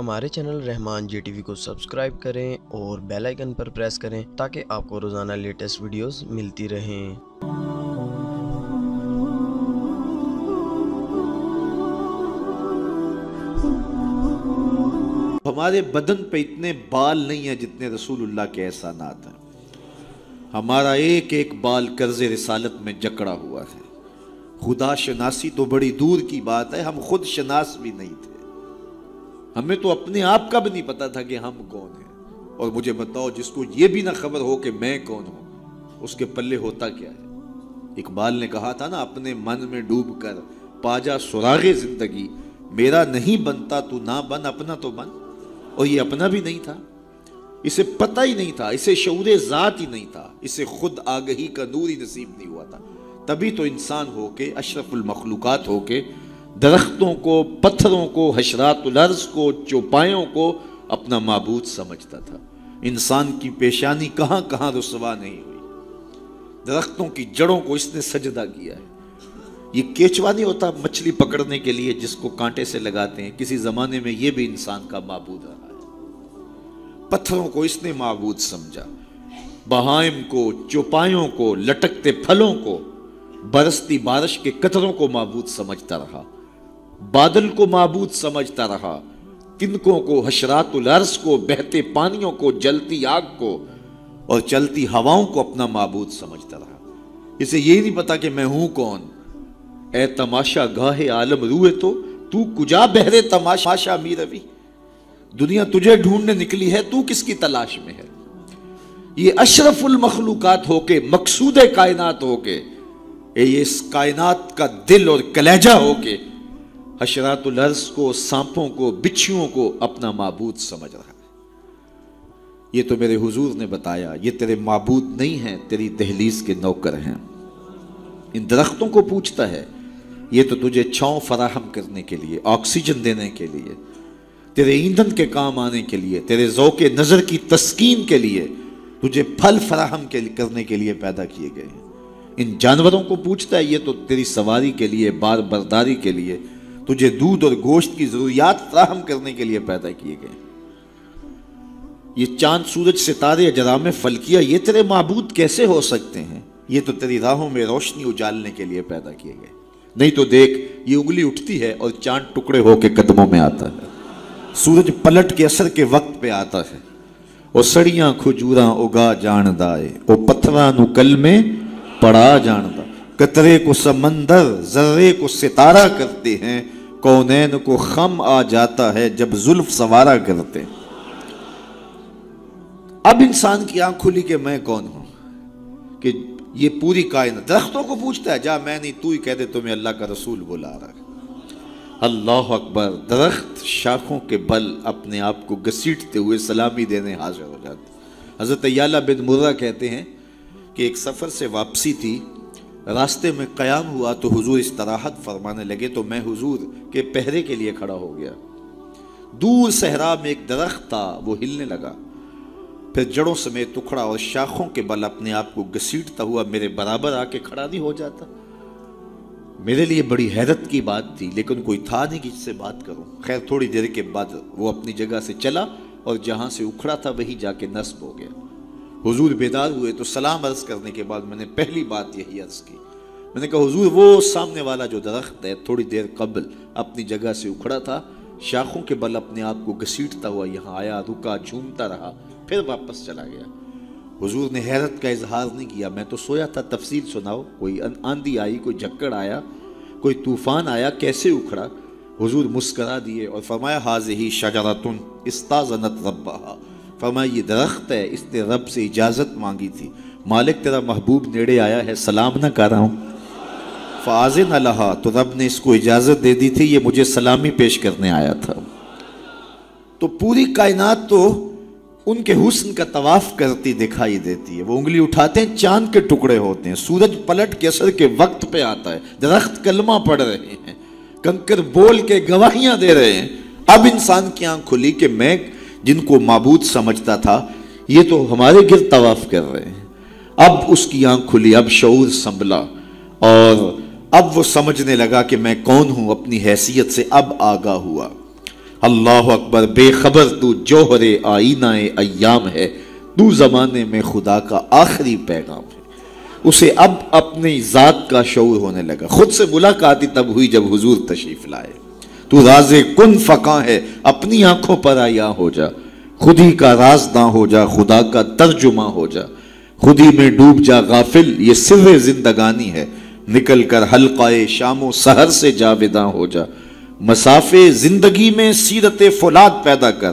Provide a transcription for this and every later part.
ہمارے چینل رحمان جی T V کو subscribe کریں اور بیل آئیکن پر پریس کریں تاکہ آپ کو روزانہ لیٹسٹ ویڈیوز ملتی رہیں۔ ہمارے بدن پہ اتنے بال نہیں ہیں جتنے رسول اللہ کے احسانات ہیں۔ ہمارا ایک ایک بال قرض رسالت میں جکڑا ہوا ہے۔ خدا شناسی تو بڑی دور کی بات ہے، ہم خود شناس بھی نہیں تھے۔ ہمیں تو اپنے آپ کا بھی نہیں پتا تھا کہ ہم کون ہیں۔ اور مجھے بتاؤ، جس کو یہ بھی نہ خبر ہو کہ میں کون ہوں، اس کے پلے ہوتا کیا ہے؟ اقبال نے کہا تھا نا، اپنے من میں ڈوب کر پاجا سراغ زندگی، میرا نہیں بنتا تو نہ بن، اپنا تو بن۔ اور یہ اپنا بھی نہیں تھا۔ اسے پتہ ہی نہیں تھا، اسے شعور ذات ہی نہیں تھا۔ اسے خود آگہی کا نور ہی نصیب نہیں ہوا تھا۔ تبھی تو انسان ہو کے، اشرف المخلوقات ہو کے درختوں کو، پتھروں کو، حشرات الارض کو، چوپایوں کو اپنا معبود سمجھتا تھا۔ انسان کی پیشانی کہاں کہاں رسوا نہیں ہوئی۔ درختوں کی جڑوں کو اس نے سجدہ کیا ہے۔ یہ کیچوا نہیں ہوتا مچھلی پکڑنے کے لیے جس کو کانٹے سے لگاتے ہیں۔ کسی زمانے میں یہ بھی انسان کا معبود رہا ہے۔ پتھروں کو اس نے معبود سمجھا۔ بہائم کو، چوپایوں کو، لٹکتے پھلوں کو، برستی بارش کے قطروں کو معبود سمجھتا رہا۔ بادل کو معبود سمجھتا رہا۔ تنکوں کو، حشرات الارض کو، بہتے پانیوں کو، جلتی آگ کو اور چلتی ہواؤں کو اپنا معبود سمجھتا رہا۔ اسے یہ نہیں پتا کہ میں ہوں کون۔ اے تماشا گاہ عالم، روئے تو۔ تو کجا بہرے تماشا می روی دنیا تجھے ڈھونڈنے نکلی ہے، تو کس کی تلاش میں ہے؟ یہ اشرف المخلوقات ہو کے، مقصود کائنات ہو کے۔ یہ اس کائنات کا دل اور کلیجہ ہو کے۔ حشرات الارض کو، سانپوں کو، بچھیوں کو اپنا معبود سمجھ رہا ہے۔ یہ تو میرے حضور نے بتایا، یہ تیرے معبود نہیں ہیں، تیری دہلیز کے نوکر ہیں۔ ان درختوں کو پوچھتا ہے، یہ تو تجھے چھاؤں فراہم کرنے کے لیے، آکسیجن دینے کے لیے، تیرے ایندھن کے کام آنے کے لیے، تیرے ذوق نظر کی تسکین کے لیے تجھے پھل فراہم کرنے کے لیے پیدا کیے گئے ہیں۔ ان جانوروں کو پوچھتا ہے، یہ تو تیری سواری کے لیے، بار برداری کے لیے تجھے دودھ اور گوشت کی ضروریات فراہم کرنے کے لیے پیدا کیے گئے۔ یہ چاند سورج ستارے جرام فلکیہ، یہ تیرے معبود کیسے ہو سکتے ہیں؟ یہ تو تیری راہوں میں روشنی اجالنے کے لیے پیدا کیے گئے۔ نہیں تو دیکھ، یہ انگلی اٹھتی ہے اور چاند ٹکڑے ہو کے قدموں میں آتا ہے۔ سورج پلٹ کے اثر کے وقت پہ آتا ہے۔ وہ سڑیاں کھجوراں اگا جان دائے وہ پتھراں نو کل میں پڑا جاندا۔ قطرے کو سمندر، ذرے کو ستارہ کرتے ہیں۔ کونین کو خم آ جاتا ہے جب زلف سوارا کرتے اب انسان کی آنکھ کھلی کہ میں کون ہوں؟ کہ یہ پوری کائنات، درختوں کو پوچھتا ہے، جا میں نہیں، تو ہی کہہ دے، تمہیں اللہ کا رسول بلا رہا ہے۔ اللہ اکبر، درخت شاخوں کے بل اپنے آپ کو گسیٹتے ہوئے سلامی دینے حاضر ہو جاتے۔ حضرت یالہ بن مرہ کہتے ہیں کہ ایک سفر سے واپسی تھی۔ راستے میں قیام ہوا تو حضور استراحت فرمانے لگے، تو میں حضور کے پہرے کے لیے کھڑا ہو گیا۔ دور صحرا میں ایک درخت تھا، وہ ہلنے لگا۔ پھر جڑوں سمیت ٹکڑا اور شاخوں کے بل اپنے آپ کو گسیٹتا ہوا میرے برابر آ کے کھڑا نہیں ہو جاتا۔ میرے لیے بڑی حیرت کی بات تھی، لیکن کوئی تھا نہیں کہ اس سے بات کروں۔ خیر، تھوڑی دیر کے بعد وہ اپنی جگہ سے چلا اور جہاں سے اکھڑا تھا وہی جا کے نصب ہو گیا۔ حضور بیدار ہوئے تو سلام عرض کرنے کے بعد میں نے پہلی بات یہی عرض کی۔ میں نے کہا، حضور، وہ سامنے والا جو درخت ہے، تھوڑی دیر قبل اپنی جگہ سے اکھڑا تھا، شاخوں کے بل اپنے آپ کو گسیٹتا ہوا یہاں آیا، رکا، جھومتا رہا، پھر واپس چلا گیا۔ حضور نے حیرت کا اظہار نہیں کیا۔ میں تو سویا تھا، تفصیل سناؤ، کوئی آندھی آئی، کوئی جکڑ آیا، کوئی طوفان آیا، کیسے اکھڑا؟ حضور مسکرا دیے اور فرمایا حاضی شجرتن استازنت ربہا فرمایا، یہ درخت ہے، اس نے رب سے اجازت مانگی تھی۔ مالک تیرا محبوب نیڑے آیا ہے، سلام نہ کر رہا ہوں۔ فاضن لہا، تو رب نے اس کو اجازت دے دی تھی، یہ مجھے سلامی پیش کرنے آیا تھا۔ تو پوری کائنات تو ان کے حسن کا طواف کرتی دکھائی دیتی ہے۔ وہ انگلی اٹھاتے ہیں، چاند کے ٹکڑے ہوتے ہیں۔ سورج پلٹ کے اثر کے وقت پہ آتا ہے۔ درخت کلمہ پڑھ رہے ہیں۔ کنکر بول کے گواہیاں دے رہے ہیں۔ اب انسان کی آنکھ کھلی کہ میں جن کو معبود سمجھتا تھا، یہ تو ہمارے گرد طواف کر رہے ہیں۔ اب اس کی آنکھ کھلی، اب شعور سنبھلا اور اب وہ سمجھنے لگا کہ میں کون ہوں اپنی حیثیت سے اب آگاہ ہوا۔ اللہ اکبر، بے خبر تو جوہر آئینہ ایام ہے۔ تو زمانے میں خدا کا آخری پیغام ہے۔ اسے اب اپنی ذات کا شعور ہونے لگا۔ خود سے ملاقاتی تب ہوئی جب حضور تشریف لائے۔ تو راز کن فقاں ہے، اپنی آنکھوں پر آیا ہو جا۔ خود ہی کا راز نہ ہو جا، خدا کا ترجمہ ہو جا۔ خود ہی میں ڈوب جا غافل، یہ سر زندگانی ہے۔ نکل کر حلقہ شام و سحر سے جاویداں ہو جا۔ مسافے زندگی میں سیرت فولاد پیدا کر۔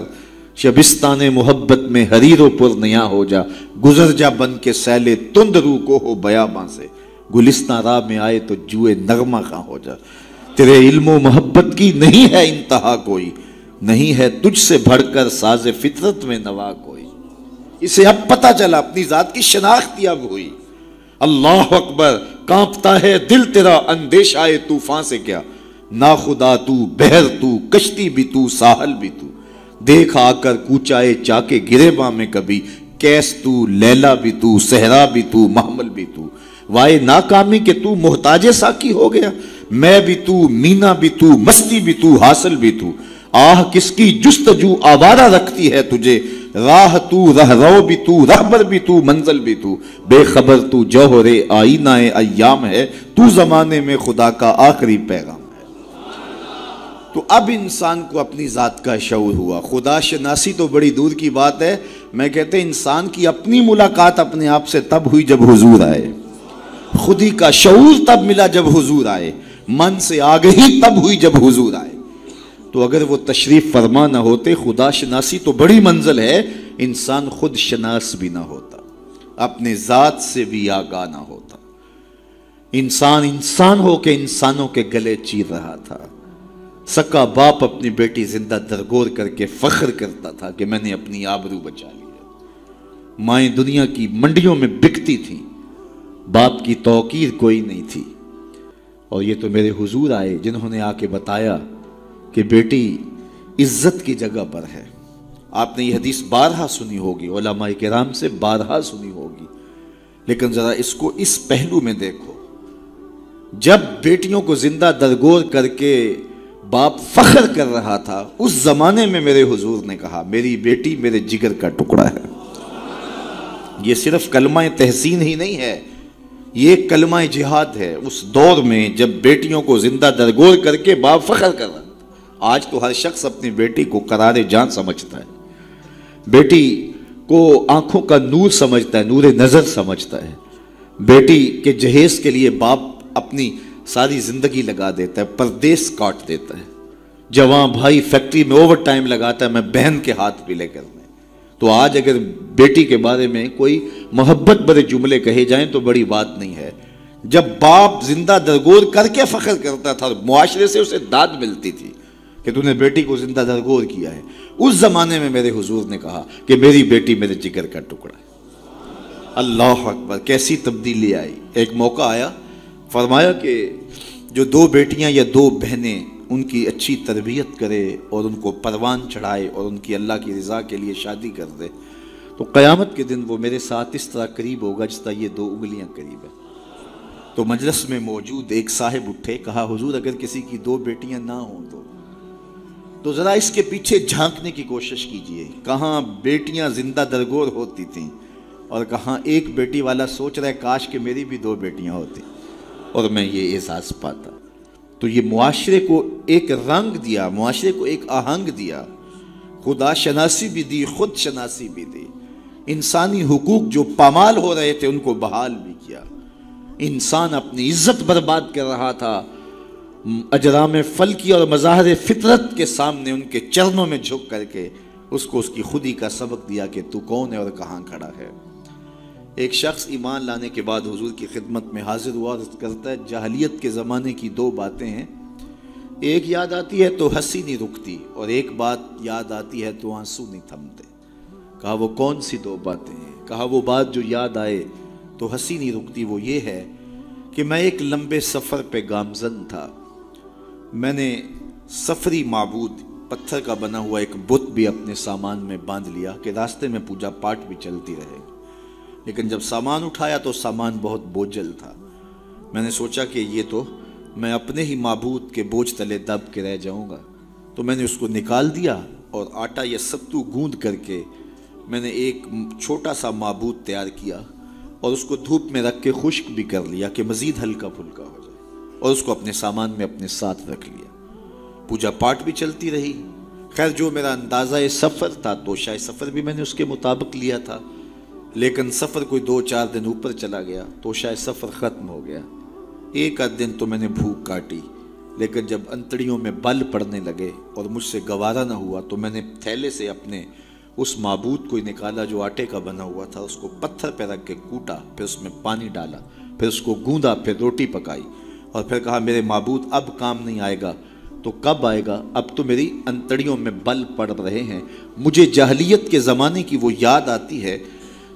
شبستان محبت میں حریر و پر نیا ہو جا۔ گزر جا بن کے سیلے تند رو کو ہو بیاباں سے۔ گلستان راہ میں آئے تو جوئے نغمہ کہاں ہو جا۔ تیرے علم و محبت کی نہیں ہے انتہا کوئی، نہیں ہے تجھ سے بڑھ کر ساز فطرت میں نوا کوئی۔ اسے اب پتا چلا، اپنی ذات کی شناختی اب ہوئی۔ اللہ اکبر، کانپتا ہے دل تیرا، اندیش آئے طوفان سے کیا۔ نا خدا تو، بہر تو، کشتی بھی تو، ساحل بھی تو۔ دیکھ آ کر کوچائے چاکے گرے باں میں کبھی۔ کیس تو، لیلا بھی تو، صحرا بھی تو، محمل بھی تو۔ وائے ناکامی کہ تو، محتاج ساکی ہو گیا۔ میں بھی تو، مینا بھی تو، مستی بھی تو، حاصل بھی تو. آہ، کس کی جستجو آوارہ رکھتی ہے تجھے؟ راہ تو رہ رو بھی تو، رہبر بھی تو، منزل بھی تو. بے خبر تو، جوہر آئینہ ایام ہے. تو زمانے میں خدا کا آخری پیغام ہے. تو اب انسان کو اپنی ذات کا شعور ہوا. خدا شناسی تو بڑی دور کی بات ہے. میں کہتے انسان کی اپنی ملاقات اپنے آپ سے تب ہوئی جب حضور آئے. خودی کا شعور تب ملا جب حضور آئے. من سے آگہی تب ہوئی جب حضور آئے۔ تو اگر وہ تشریف فرما نہ ہوتے، خدا شناسی تو بڑی منزل ہے، انسان خود شناس بھی نہ ہوتا، اپنے ذات سے بھی آگاہ نہ ہوتا۔ انسان انسان ہو کے انسانوں کے گلے چیر رہا تھا۔ سکا باپ اپنی بیٹی زندہ درگور کر کے فخر کرتا تھا کہ میں نے اپنی آبرو بچا لیا مائیں دنیا کی منڈیوں میں بکتی تھی باپ کی توقیر کوئی نہیں تھی۔ اور یہ تو میرے حضور آئے جنہوں نے آ کے بتایا کہ بیٹی عزت کی جگہ پر ہے۔ آپ نے یہ حدیث بارہا سنی ہوگی، علماء کرام سے بارہا سنی ہوگی۔ لیکن ذرا اس کو اس پہلو میں دیکھو۔ جب بیٹیوں کو زندہ درگور کر کے باپ فخر کر رہا تھا، اس زمانے میں میرے حضور نے کہا، میری بیٹی میرے جگر کا ٹکڑا ہے۔ یہ صرف کلمہ تحسین ہی نہیں ہے یہ کلمہ جہاد ہے، اس دور میں جب بیٹیوں کو زندہ درگور کر کے باپ فخر کر رہا تھا آج تو ہر شخص اپنی بیٹی کو قرار جان سمجھتا ہے۔ بیٹی کو آنکھوں کا نور سمجھتا ہے، نور نظر سمجھتا ہے۔ بیٹی کے جہیز کے لیے باپ اپنی ساری زندگی لگا دیتا ہے، پردیس کاٹ دیتا ہے۔ جوان بھائی فیکٹری میں اوور ٹائم لگاتا ہے، میں بہن کے ہاتھ بھی لے کر تو آج اگر بیٹی کے بارے میں کوئی محبت برے جملے کہے جائیں تو بڑی بات نہیں ہے۔ جب باپ زندہ درگور کر کے فخر کرتا تھا اور معاشرے سے اسے داد ملتی تھی کہ تو نے بیٹی کو زندہ درگور کیا ہے۔ اس زمانے میں میرے حضور نے کہا کہ میری بیٹی میرے جگر کا ٹکڑا ہے۔ اللہ اکبر، کیسی تبدیلی آئی۔ ایک موقع آیا، فرمایا کہ جو دو بیٹیاں یا دو بہنیں ان کی اچھی تربیت کرے اور ان کو پروان چڑھائے اور ان کی اللہ کی رضا کے لیے شادی کر دے۔ تو قیامت کے دن وہ میرے ساتھ اس طرح قریب ہوگا جس طرح یہ دو انگلیاں قریب ہیں۔ تو مجلس میں موجود ایک صاحب اٹھے، کہا، حضور، اگر کسی کی دو بیٹیاں نہ ہوں تو؟ تو ذرا اس کے پیچھے جھانکنے کی کوشش کیجیے۔ کہاں بیٹیاں زندہ درگور ہوتی تھیں اور کہاں ایک بیٹی والا سوچ رہا ہے، کاش کہ میری بھی دو بیٹیاں ہوتی اور میں یہ احساس پاتا تو یہ معاشرے کو ایک رنگ دیا، معاشرے کو ایک آہنگ دیا۔ خدا شناسی بھی دی، خود شناسی بھی دی۔ انسانی حقوق جو پامال ہو رہے تھے، ان کو بحال بھی کیا۔ انسان اپنی عزت برباد کر رہا تھا۔ اجرام فلکی اور مظاہر فطرت کے سامنے ان کے چرنوں میں جھک کر کے اس کو اس کی خودی کا سبق دیا کہ تو کون ہے اور کہاں کھڑا ہے۔ ایک شخص ایمان لانے کے بعد حضور کی خدمت میں حاضر ہوا کرتا ہے جہلیت کے زمانے کی دو باتیں ہیں۔ ایک یاد آتی ہے تو ہنسی نہیں رکتی، اور ایک بات یاد آتی ہے تو آنسو نہیں تھمتے۔ کہا، وہ کون سی دو باتیں ہیں؟ کہا، وہ بات جو یاد آئے تو ہنسی نہیں رکتی، وہ یہ ہے کہ میں ایک لمبے سفر پہ گامزن تھا۔ میں نے سفری معبود، پتھر کا بنا ہوا ایک بت بھی اپنے سامان میں باندھ لیا کہ راستے میں پوجا پاٹ بھی چلتی رہے۔ لیکن جب سامان اٹھایا تو سامان بہت بوجھل تھا۔ میں نے سوچا کہ یہ تو میں اپنے ہی معبود کے بوجھ تلے دب کے رہ جاؤں گا۔ تو میں نے اس کو نکال دیا اور آٹا یا ستو گوند کر کے میں نے ایک چھوٹا سا معبود تیار کیا اور اس کو دھوپ میں رکھ کے خشک بھی کر لیا کہ مزید ہلکا پھلکا ہو جائے اور اس کو اپنے سامان میں اپنے ساتھ رکھ لیا۔ پوجا پاٹ بھی چلتی رہی۔ خیر، جو میرا اندازہ سفر تھا تو شاید سفر بھی میں نے اس کے مطابق لیا تھا۔ لیکن سفر کوئی دو چار دن اوپر چلا گیا تو شاید سفر ختم ہو گیا۔ ایک آدھ دن تو میں نے بھوک کاٹی، لیکن جب انتڑیوں میں بل پڑنے لگے اور مجھ سے گوارا نہ ہوا تو میں نے تھیلے سے اپنے اس معبود کو نکالا جو آٹے کا بنا ہوا تھا، اس کو پتھر پہ رکھ کے کوٹا، پھر اس میں پانی ڈالا، پھر اس کو گوندا، پھر روٹی پکائی اور پھر کہا، میرے معبود، اب کام نہیں آئے گا۔ تو کب آئے گا؟ اب تو میری انتڑیوں میں بل پڑ رہے ہیں۔ مجھے جہلیت کے زمانے کی وہ یاد آتی ہے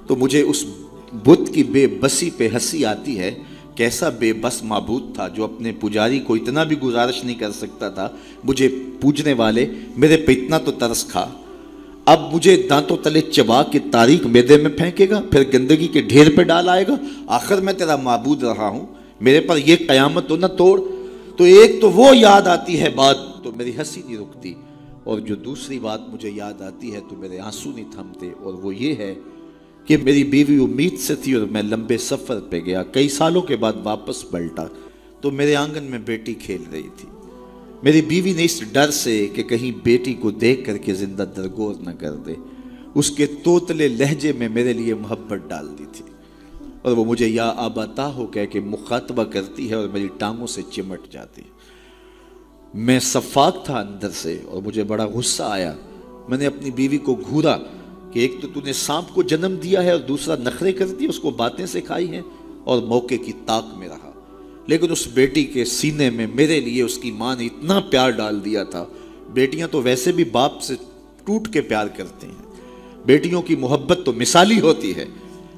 تو مجھے اس بت کی بے بسی پہ ہنسی آتی ہے، کیسا بے بس معبود تھا جو اپنے پجاری کو اتنا بھی گزارش نہیں کر سکتا تھا۔ مجھے پوجنے والے میرے پہ اتنا تو ترس کھا۔ اب مجھے دانتوں تلے چبا کے تاریخ میدے میں پھینکے گا، پھر گندگی کے ڈھیر پہ ڈال آئے گا۔ آخر میں تیرا معبود رہا ہوں۔ میرے پر یہ قیامت تو نہ توڑ۔ تو ایک تو وہ یاد آتی ہے بات، تو میری ہنسی نہیں رکتی۔ اور جو دوسری بات مجھے یاد آتی ہے، تو میرے آنسو نہیں تھمتے۔ اور وہ یہ ہے کہ میری بیوی امید سے تھی اور میں لمبے سفر پہ گیا، کئی سالوں کے بعد واپس پلٹا تو میرے آنگن میں بیٹی کھیل رہی تھی۔ میری بیوی نے اس ڈر سے کہ کہیں بیٹی کو دیکھ کر کے زندہ درگور نہ کر دے۔ اس کے توتلے لہجے میں میرے لیے محبت ڈال دی تھی۔ اور وہ مجھے یا آباتا ہو کہہ کے مخاطبہ کرتی ہے اور میری ٹانگوں سے چمٹ جاتی میں صفاق تھا اندر سے اور مجھے بڑا غصہ آیا۔ میں نے اپنی بیوی کو گھورا۔ کہ ایک تو تو نے سانپ کو جنم دیا ہے اور دوسرا نخرے کر دی، اس کو باتیں سکھائی ہیں اور موقع کی طاق میں رہا۔ لیکن اس بیٹی کے سینے میں میرے لیے اس کی ماں نے اتنا پیار ڈال دیا تھا۔ بیٹیاں تو ویسے بھی باپ سے ٹوٹ کے پیار کرتے ہیں۔ بیٹیوں کی محبت تو مثالی ہوتی ہے۔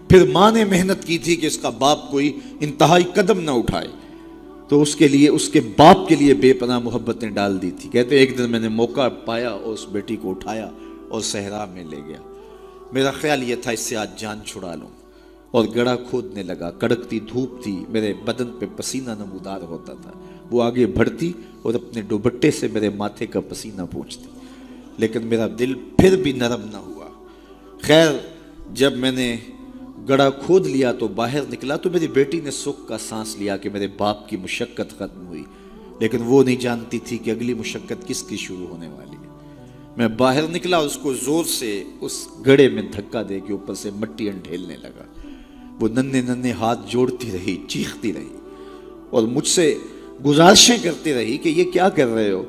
پھر ماں نے محنت کی تھی کہ اس کا باپ کوئی انتہائی قدم نہ اٹھائے۔ تو اس کے لیے، اس کے باپ کے لیے بے پناہ محبتیں ڈال دی تھی۔ کہتے ایک دن میں نے موقع پایا اور اس بیٹی کو اٹھایا اور صحرا میں لے گیا۔ میرا خیال یہ تھا اس سے آج جان چھڑا لوں۔ اور گڑا کھودنے لگا، کڑکتی دھوپ تھی، میرے بدن پہ پسینہ نمودار ہوتا تھا۔ وہ آگے بڑھتی اور اپنے ڈوبٹے سے میرے ماتھے کا پسینہ پوچھتی لیکن میرا دل پھر بھی نرم نہ ہوا۔ خیر، جب میں نے گڑا کھود لیا تو باہر نکلا تو میری بیٹی نے سکھ کا سانس لیا کہ میرے باپ کی مشقت ختم ہوئی۔ لیکن وہ نہیں جانتی تھی کہ اگلی مشقت کس کی شروع ہونے والی۔ میں باہر نکلا، اس کو زور سے اس گڑے میں دھکا دے کے اوپر سے مٹی انڈھیلنے لگا۔ وہ ننے ننے ہاتھ جوڑتی رہی، چیختی رہی اور مجھ سے گزارشیں کرتی رہی کہ یہ کیا کر رہے ہو۔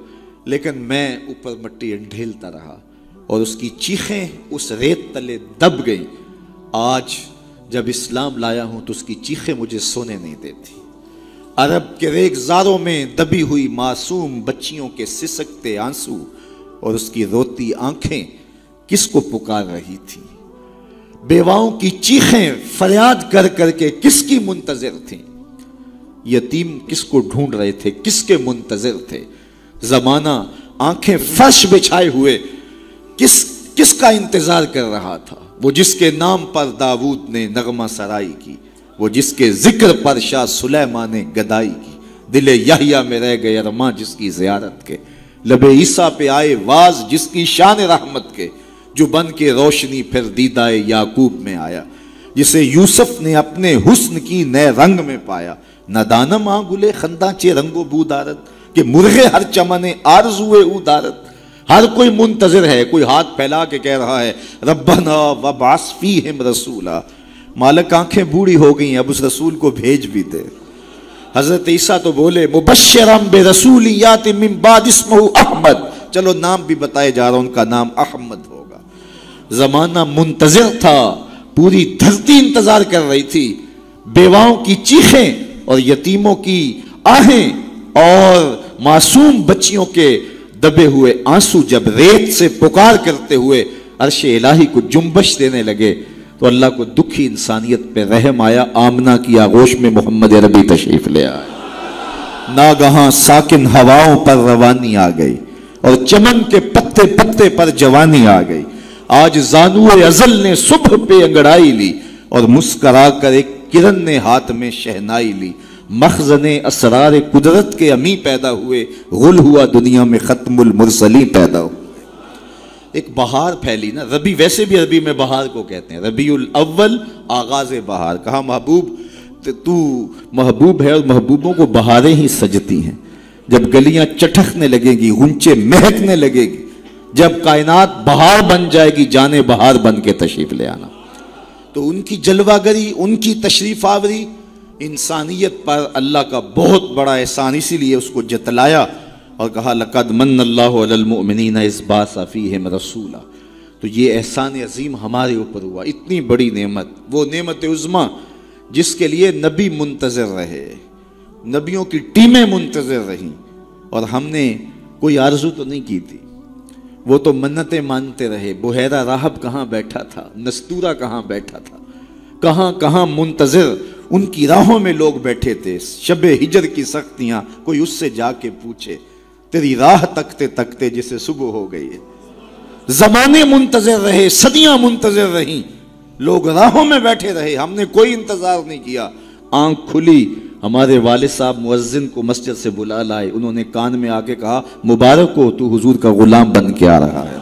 لیکن میں اوپر مٹی انڈھیلتا رہا اور اس کی چیخیں اس ریت تلے دب گئیں۔ آج جب اسلام لایا ہوں تو اس کی چیخیں مجھے سونے نہیں دیتی۔ عرب کے ریگ زاروں میں دبی ہوئی معصوم بچیوں کے سسکتے آنسو اور اس کی روتی آنکھیں کس کو پکار رہی تھی؟ بیواؤں کی چیخیں فریاد کر کر کے کس کی منتظر تھیں؟ یتیم کس کو ڈھونڈ رہے تھے؟ کس کے منتظر تھے؟ زمانہ آنکھیں فرش بچھائے ہوئے کس کس کا انتظار کر رہا تھا؟ وہ جس کے نام پر داود نے نغمہ سرائی کی، وہ جس کے ذکر پر شاہ سلیمان نے گدائی کی۔ دل یحییٰ میں رہ گئے ارماں جس کی زیارت کے۔ لب عیسیٰ پہ آئے واز جس کی شان رحمت کے، جو بن کے روشنی پھر دیدائے یعقوب میں آیا، جسے یوسف نے اپنے حسن کی نئے رنگ میں پایا۔ نہ دانم آ گلے چے رنگ و بودارت، کہ مرغے ہر چمنے آرزوے او دارت ہر کوئی منتظر ہے، کوئی ہاتھ پھیلا کے کہہ رہا ہے، ربنا وبعث فیہم رسولا۔ مالک آنکھیں بوڑھی ہو گئی اب اس رسول کو بھیج بھی دے۔ حضرت عیسیٰ تو بولے، مبشرم بے رسولیات من بعد اسمہ احمد۔ چلو نام بھی بتائے جا رہا ان کا نام احمد ہوگا۔ زمانہ منتظر تھا، پوری دھرتی انتظار کر رہی تھی۔ بیواؤں کی چیخیں اور یتیموں کی آہیں اور معصوم بچیوں کے دبے ہوئے آنسو جب ریت سے پکار کرتے ہوئے عرش الہی کو جنبش دینے لگے۔ تو اللہ کو دکھی انسانیت پہ رحم آیا، آمنہ کی آغوش میں محمد عربی تشریف لے آئے۔ ناگہاں ساکن ہواؤں پر روانی آ گئی اور چمن کے پتے پتے پر جوانی آ گئی۔ آج زانو ازل نے صبح پہ انگڑائی لی اور مسکرا کر ایک کرن نے ہاتھ میں شہنائی لی۔ مخزن اسرار قدرت کے امی پیدا ہوئے، غل ہوا دنیا میں ختم المرسلی پیدا ہو۔ ایک بہار پھیلی نا، ربی ویسے بھی عربی میں بہار کو کہتے ہیں، ربی الاول آغاز بہار، کہا محبوب تو محبوب ہے اور محبوبوں کو بہاریں ہی سجتی ہیں۔ جب گلیاں چٹکنے لگیں گی، غنچے مہکنے لگے گی، جب کائنات بہار بن جائے گی، جانے بہار بن کے تشریف لے آنا۔ تو ان کی جلوہ گری ان کی تشریف آوری، انسانیت پر اللہ کا بہت بڑا احسان، اسی لیے اس کو جتلایا۔ اور کہا، لقد من اللہ علی المؤمنین اس باسا فیہم رسولا. تو یہ احسان عظیم ہمارے اوپر ہوا، اتنی بڑی نعمت، وہ نعمت عظما جس کے لیے نبی منتظر رہے، نبیوں کی ٹیمیں منتظر رہیں، اور ہم نے کوئی آرزو تو نہیں کی تھی۔ وہ تو منتیں مانتے رہے، بحیرہ راہب کہاں بیٹھا تھا، نستورہ کہاں بیٹھا تھا، کہاں کہاں منتظر ان کی راہوں میں لوگ بیٹھے تھے، شب ہجر کی سختیاں، کوئی اس سے جا کے پوچھے۔ تیری راہ تکتے تکتے جسے صبح ہو گئی ہے۔ زمانے منتظر رہے، صدیاں منتظر رہیں۔ لوگ راہوں میں بیٹھے رہے، ہم نے کوئی انتظار نہیں کیا۔ آنکھ کھلی، ہمارے والد صاحب مؤذن کو مسجد سے بلا لائے۔ انہوں نے کان میں آ کے کہا، مبارک ہو تو حضور کا غلام بن کے آ رہا ہے۔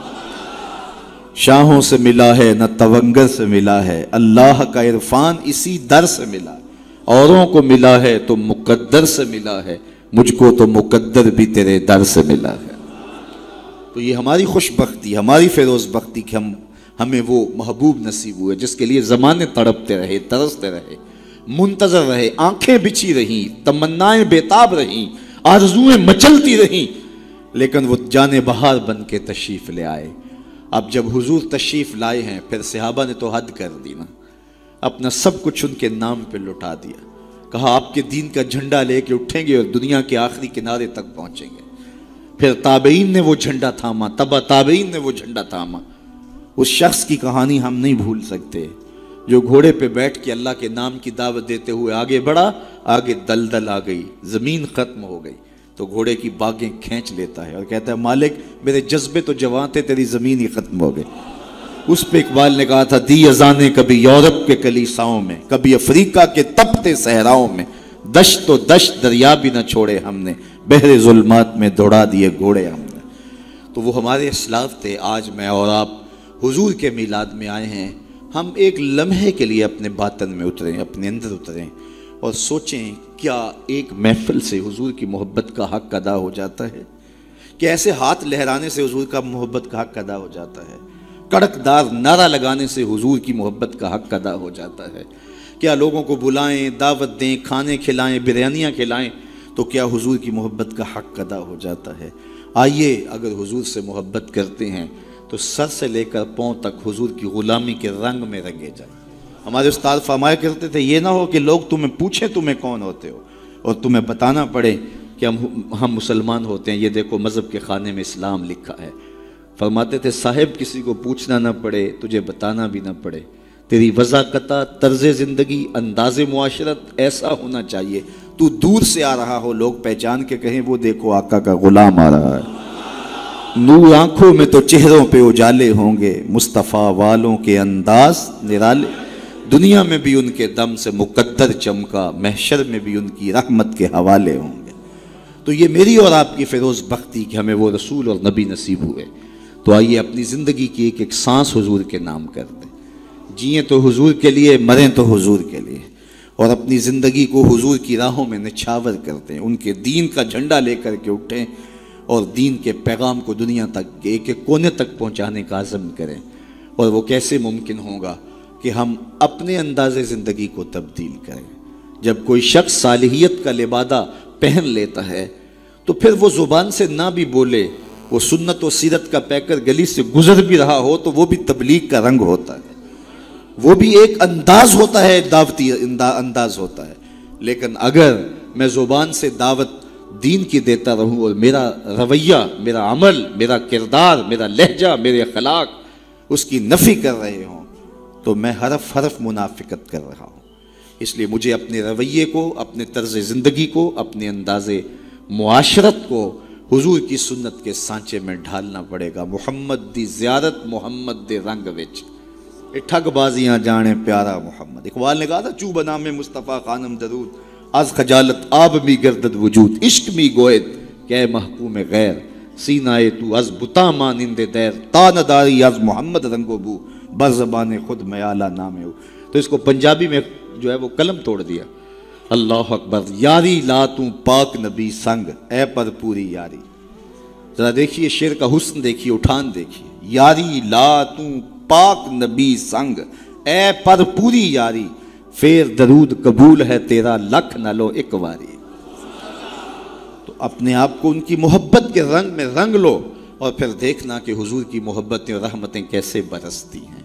شاہوں سے ملا ہے، نہ تونگر سے ملا ہے۔ اللہ کا عرفان اسی در سے ملا۔ اوروں کو ملا ہے تو مقدر سے ملا ہے۔ مجھ کو تو مقدر بھی تیرے در سے ملا ہے۔ تو یہ ہماری خوش بختی، ہماری فیروز بختی کہ ہم، ہمیں وہ محبوب نصیب ہوئے، جس کے لیے زمانے تڑپتے رہے، ترستے رہے، منتظر رہے، آنکھیں بچھی رہیں، تمنائیں بیتاب رہیں آرزویں مچلتی رہیں۔ لیکن وہ جانے بہار بن کے تشریف لے آئے۔ اب جب حضور تشریف لائے ہیں، پھر صحابہ نے تو حد کر دی نا۔ اپنا سب کچھ ان کے نام پہ لٹا دیا۔ کہا آپ کے دین کا جھنڈا لے کے اٹھیں گے اور دنیا کے آخری کنارے تک پہنچیں گے۔ پھر تابعین نے وہ جھنڈا تھاما، تبا تابعین نے وہ جھنڈا تھاما۔ اس شخص کی کہانی ہم نہیں بھول سکتے۔ جو گھوڑے پہ بیٹھ کے اللہ کے نام کی دعوت دیتے ہوئے آگے بڑھا، آگے دل دل آ گئی، زمین ختم ہو گئی۔ تو گھوڑے کی باغیں کھینچ لیتا ہے اور کہتا ہے، مالک، میرے جذبے تو جوان تھے تیری زمین ہی ختم ہو گئی۔ اس پہ اقبال نے کہا تھا، دی ازانے کبھی یورپ کے کلیساؤں میں، کبھی افریقہ کے تپتے صحراؤں میں، دشت تو دشت دریا بھی نہ چھوڑے ہم نے بہر ظلمات میں دوڑا دیے گھوڑے ہم نے۔ تو وہ ہمارے اسلاف تھے، آج میں اور آپ حضور کے میلاد میں آئے ہیں۔ ہم ایک لمحے کے لیے اپنے باطن میں اتریں، اپنے اندر اتریں اور سوچیں کیا ایک محفل سے حضور کی محبت کا حق ادا ہو جاتا ہے؟ کہ ایسے ہاتھ لہرانے سے حضور کا محبت کا حق ادا ہو جاتا ہے؟ کڑک دار نعرہ لگانے سے حضور کی محبت کا حق ادا ہو جاتا ہے۔ کیا لوگوں کو بلائیں، دعوت دیں، کھانے کھلائیں، بریانیاں کھلائیں، تو کیا حضور کی محبت کا حق ادا ہو جاتا ہے۔ آئیے اگر حضور سے محبت کرتے ہیں، تو سر سے لے کر پاؤں تک حضور کی غلامی کے رنگ میں رنگے جائیں۔ ہمارے استاد فرمایا کرتے تھے، یہ نہ ہو کہ لوگ تمہیں پوچھیں تمہیں کون ہوتے ہو اور تمہیں بتانا پڑے کہ ہم ہم مسلمان ہوتے ہیں۔ یہ دیکھو مذہب کے خانے میں اسلام لکھا ہے۔ فرماتے تھے، صاحب، کسی کو پوچھنا نہ پڑے، تجھے بتانا بھی نہ پڑے۔ تیری وضاقتہ طرز زندگی، انداز معاشرت ایسا ہونا چاہیے۔ تو دور سے آ رہا ہو، لوگ پہچان کے کہیں، وہ دیکھو آقا کا غلام آ رہا ہے۔ نور آنکھوں میں تو چہروں پہ اجالے ہوں گے۔ مصطفیٰ والوں کے انداز نرالے۔ دنیا میں بھی ان کے دم سے مقدر چمکا، محشر میں بھی ان کی رحمت کے حوالے ہوں گے۔ تو یہ میری اور آپ کی فیروز بختی کہ ہمیں وہ رسول اور نبی نصیب ہوئے۔ تو آئیے اپنی زندگی کی ایک ایک سانس حضور کے نام کر دیں۔ جئیں تو حضور کے لیے، مریں تو حضور کے لیے۔ اور اپنی زندگی کو حضور کی راہوں میں نچھاور کرتے ہیں ان کے دین کا جھنڈا لے کر کے اٹھیں اور دین کے پیغام کو دنیا تک ایک ایک کونے تک پہنچانے کا عزم کریں۔ اور وہ کیسے ممکن ہوگا کہ ہم اپنے انداز زندگی کو تبدیل کریں۔ جب کوئی شخص صالحیت کا لبادہ پہن لیتا ہے، تو پھر وہ زبان سے نہ بھی بولے وہ سنت و سیرت کا پیکر گلی سے گزر بھی رہا ہو تو وہ بھی تبلیغ کا رنگ ہوتا ہے۔ وہ بھی ایک انداز ہوتا ہے، دعوتی انداز ہوتا ہے۔ لیکن اگر میں زبان سے دعوت دین کی دیتا رہوں اور میرا رویہ، میرا عمل، میرا کردار، میرا لہجہ، میرے اخلاق اس کی نفی کر رہے ہوں تو میں حرف حرف منافقت کر رہا ہوں۔ اس لیے مجھے اپنے رویے کو، اپنے طرز زندگی کو، اپنے انداز معاشرت کو حضور کی سنت کے سانچے میں ڈھالنا پڑے گا۔ محمد دی زیارت محمد دے رنگ وچ۔ ٹھگ بازیاں جانے پیارا محمد۔ اقبال نے کہا تھا چو بنا میں مصطفیٰ خانم درود از خجالت آب می گردد وجود، عشق می گوید کہ محکوم غیر سینہ تو از بتا مانند دیر، تا نداری از محمد رنگو بو، بر زبان خود میں اعلیٰ نام ہو۔ تو اس کو پنجابی میں جو ہے وہ قلم توڑ دیا۔ اللہ اکبر، یاری لا تو پاک نبی سنگ، اے پر پوری یاری۔ ذرا دیکھیے شیر کا حسن دیکھیے، اٹھان دیکھیے۔ یاری لا تو پاک نبی سنگ، اے پر پوری یاری۔ پھر درود قبول ہے، تیرا لکھ نہ لو ایک واری۔ تو اپنے آپ کو ان کی محبت کے رنگ میں رنگ لو اور پھر دیکھنا کہ حضور کی محبتیں اور رحمتیں کیسے برستی ہیں۔